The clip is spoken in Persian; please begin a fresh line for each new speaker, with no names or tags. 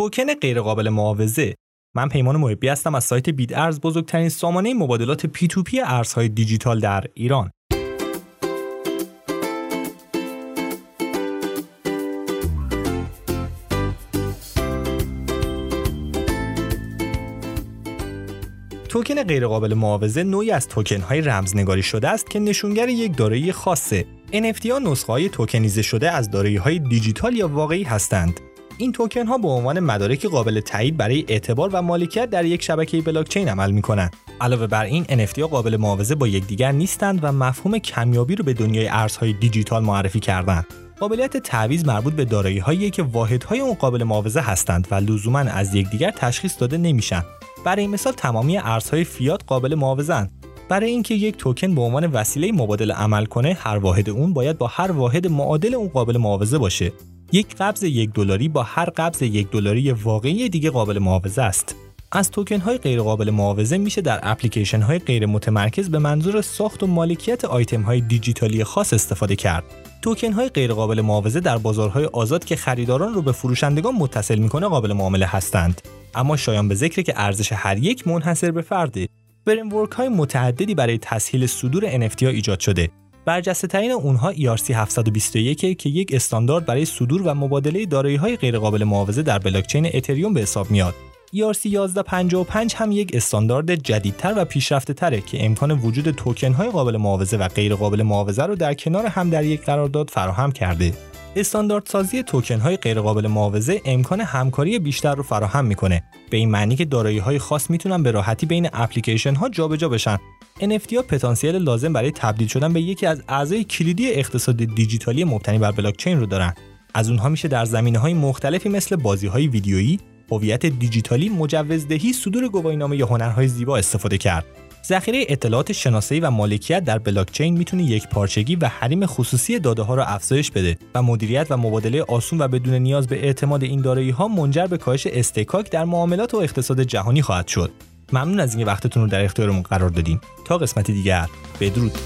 توکن غیرقابل معاوضه من پیمان محبی هستم از سایت بیت ارز بزرگترین سامانه مبادلات P2P ارزهای دیجیتال در ایران توکن غیرقابل معاوضه نوعی از توکن های رمزنگاری شده است که نشانگر یک دارایی خاصه. NFT ها نسخه های توکنیزه شده از دارایی های دیجیتال یا واقعی هستند. این توکن ها به عنوان مدارک قابل تایید برای اعتبار و مالکیت در یک شبکه بلاکچین عمل می کنند. علاوه بر این NFT ها قابل معاوضه با یکدیگر نیستند و مفهوم کمیابی رو به دنیای ارزهای دیجیتال معرفی کردند. قابلیت تعویض مربوط به دارایی هایی که واحدهای اون قابل معاوضه هستند و لزوما از یکدیگر تشخیص داده نمیشن. برای مثال تمامی ارزهای فیات قابل معاوضه‌اند. برای اینکه یک توکن به عنوان وسیله مبادله عمل کنه هر واحد اون باید با هر واحد معادل اون قابل معاوضه باشه یک قبض یک دلاری با هر قبض یک دلاری واقعی دیگه قابل معاوضه است از توکن های غیر قابل معاوضه میشه در اپلیکیشن های غیر متمرکز به منظور ساخت و مالکیت آیتم های دیجیتالی خاص استفاده کرد. توکن های غیر قابل معاوضه در بازارهای آزاد که خریداران رو به فروشندگان متصل می‌کنه قابل معامله هستند. اما شایان به ذکر که ارزش هر یک منحصر به فرده. framework های متعددی برای تسهیل صدور NFT ها ایجاد شده برجسته ترین اونها ERC 721 که یک استاندارد برای صدور و مبادله دارایی های غیرقابل معاوضه در بلاکچین اتریوم به حساب میاد. ERC 1155 هم یک استاندارد جدیدتر و پیشرفته تره که امکان وجود توکن های قابل معاوضه و غیر قابل معاوضه رو در کنار هم در یک قرارداد فراهم کرده. استانداردسازی توکن های غیرقابل معاوضه امکان همکاری بیشتر رو فراهم می‌کنه به این معنی که دارایی های خاص می‌تونن به راحتی بین اپلیکیشن ها جابجا بشن NFT ها پتانسیل لازم برای تبدیل شدن به یکی از اعضای کلیدی اقتصاد دیجیتالی مبتنی بر بلاکچین رو دارن از اونها میشه در زمینه های مختلفی مثل بازی های ویدیویی هویت دیجیتالی مجوزدهی صدور گواهینامه یا هنرهای زیبا استفاده کرد ذخیره اطلاعات شناسایی و مالکیت در بلاکچین می‌تونه یک پارچگی و حریم خصوصی داده ها را افزایش بده و مدیریت و مبادله آسون و بدون نیاز به اعتماد این دارایی ها منجر به کاهش استکاک در معاملات و اقتصاد جهانی خواهد شد. ممنون از اینکه وقتتون رو در اختیارمون قرار دادین. تا قسمت دیگر بدرود.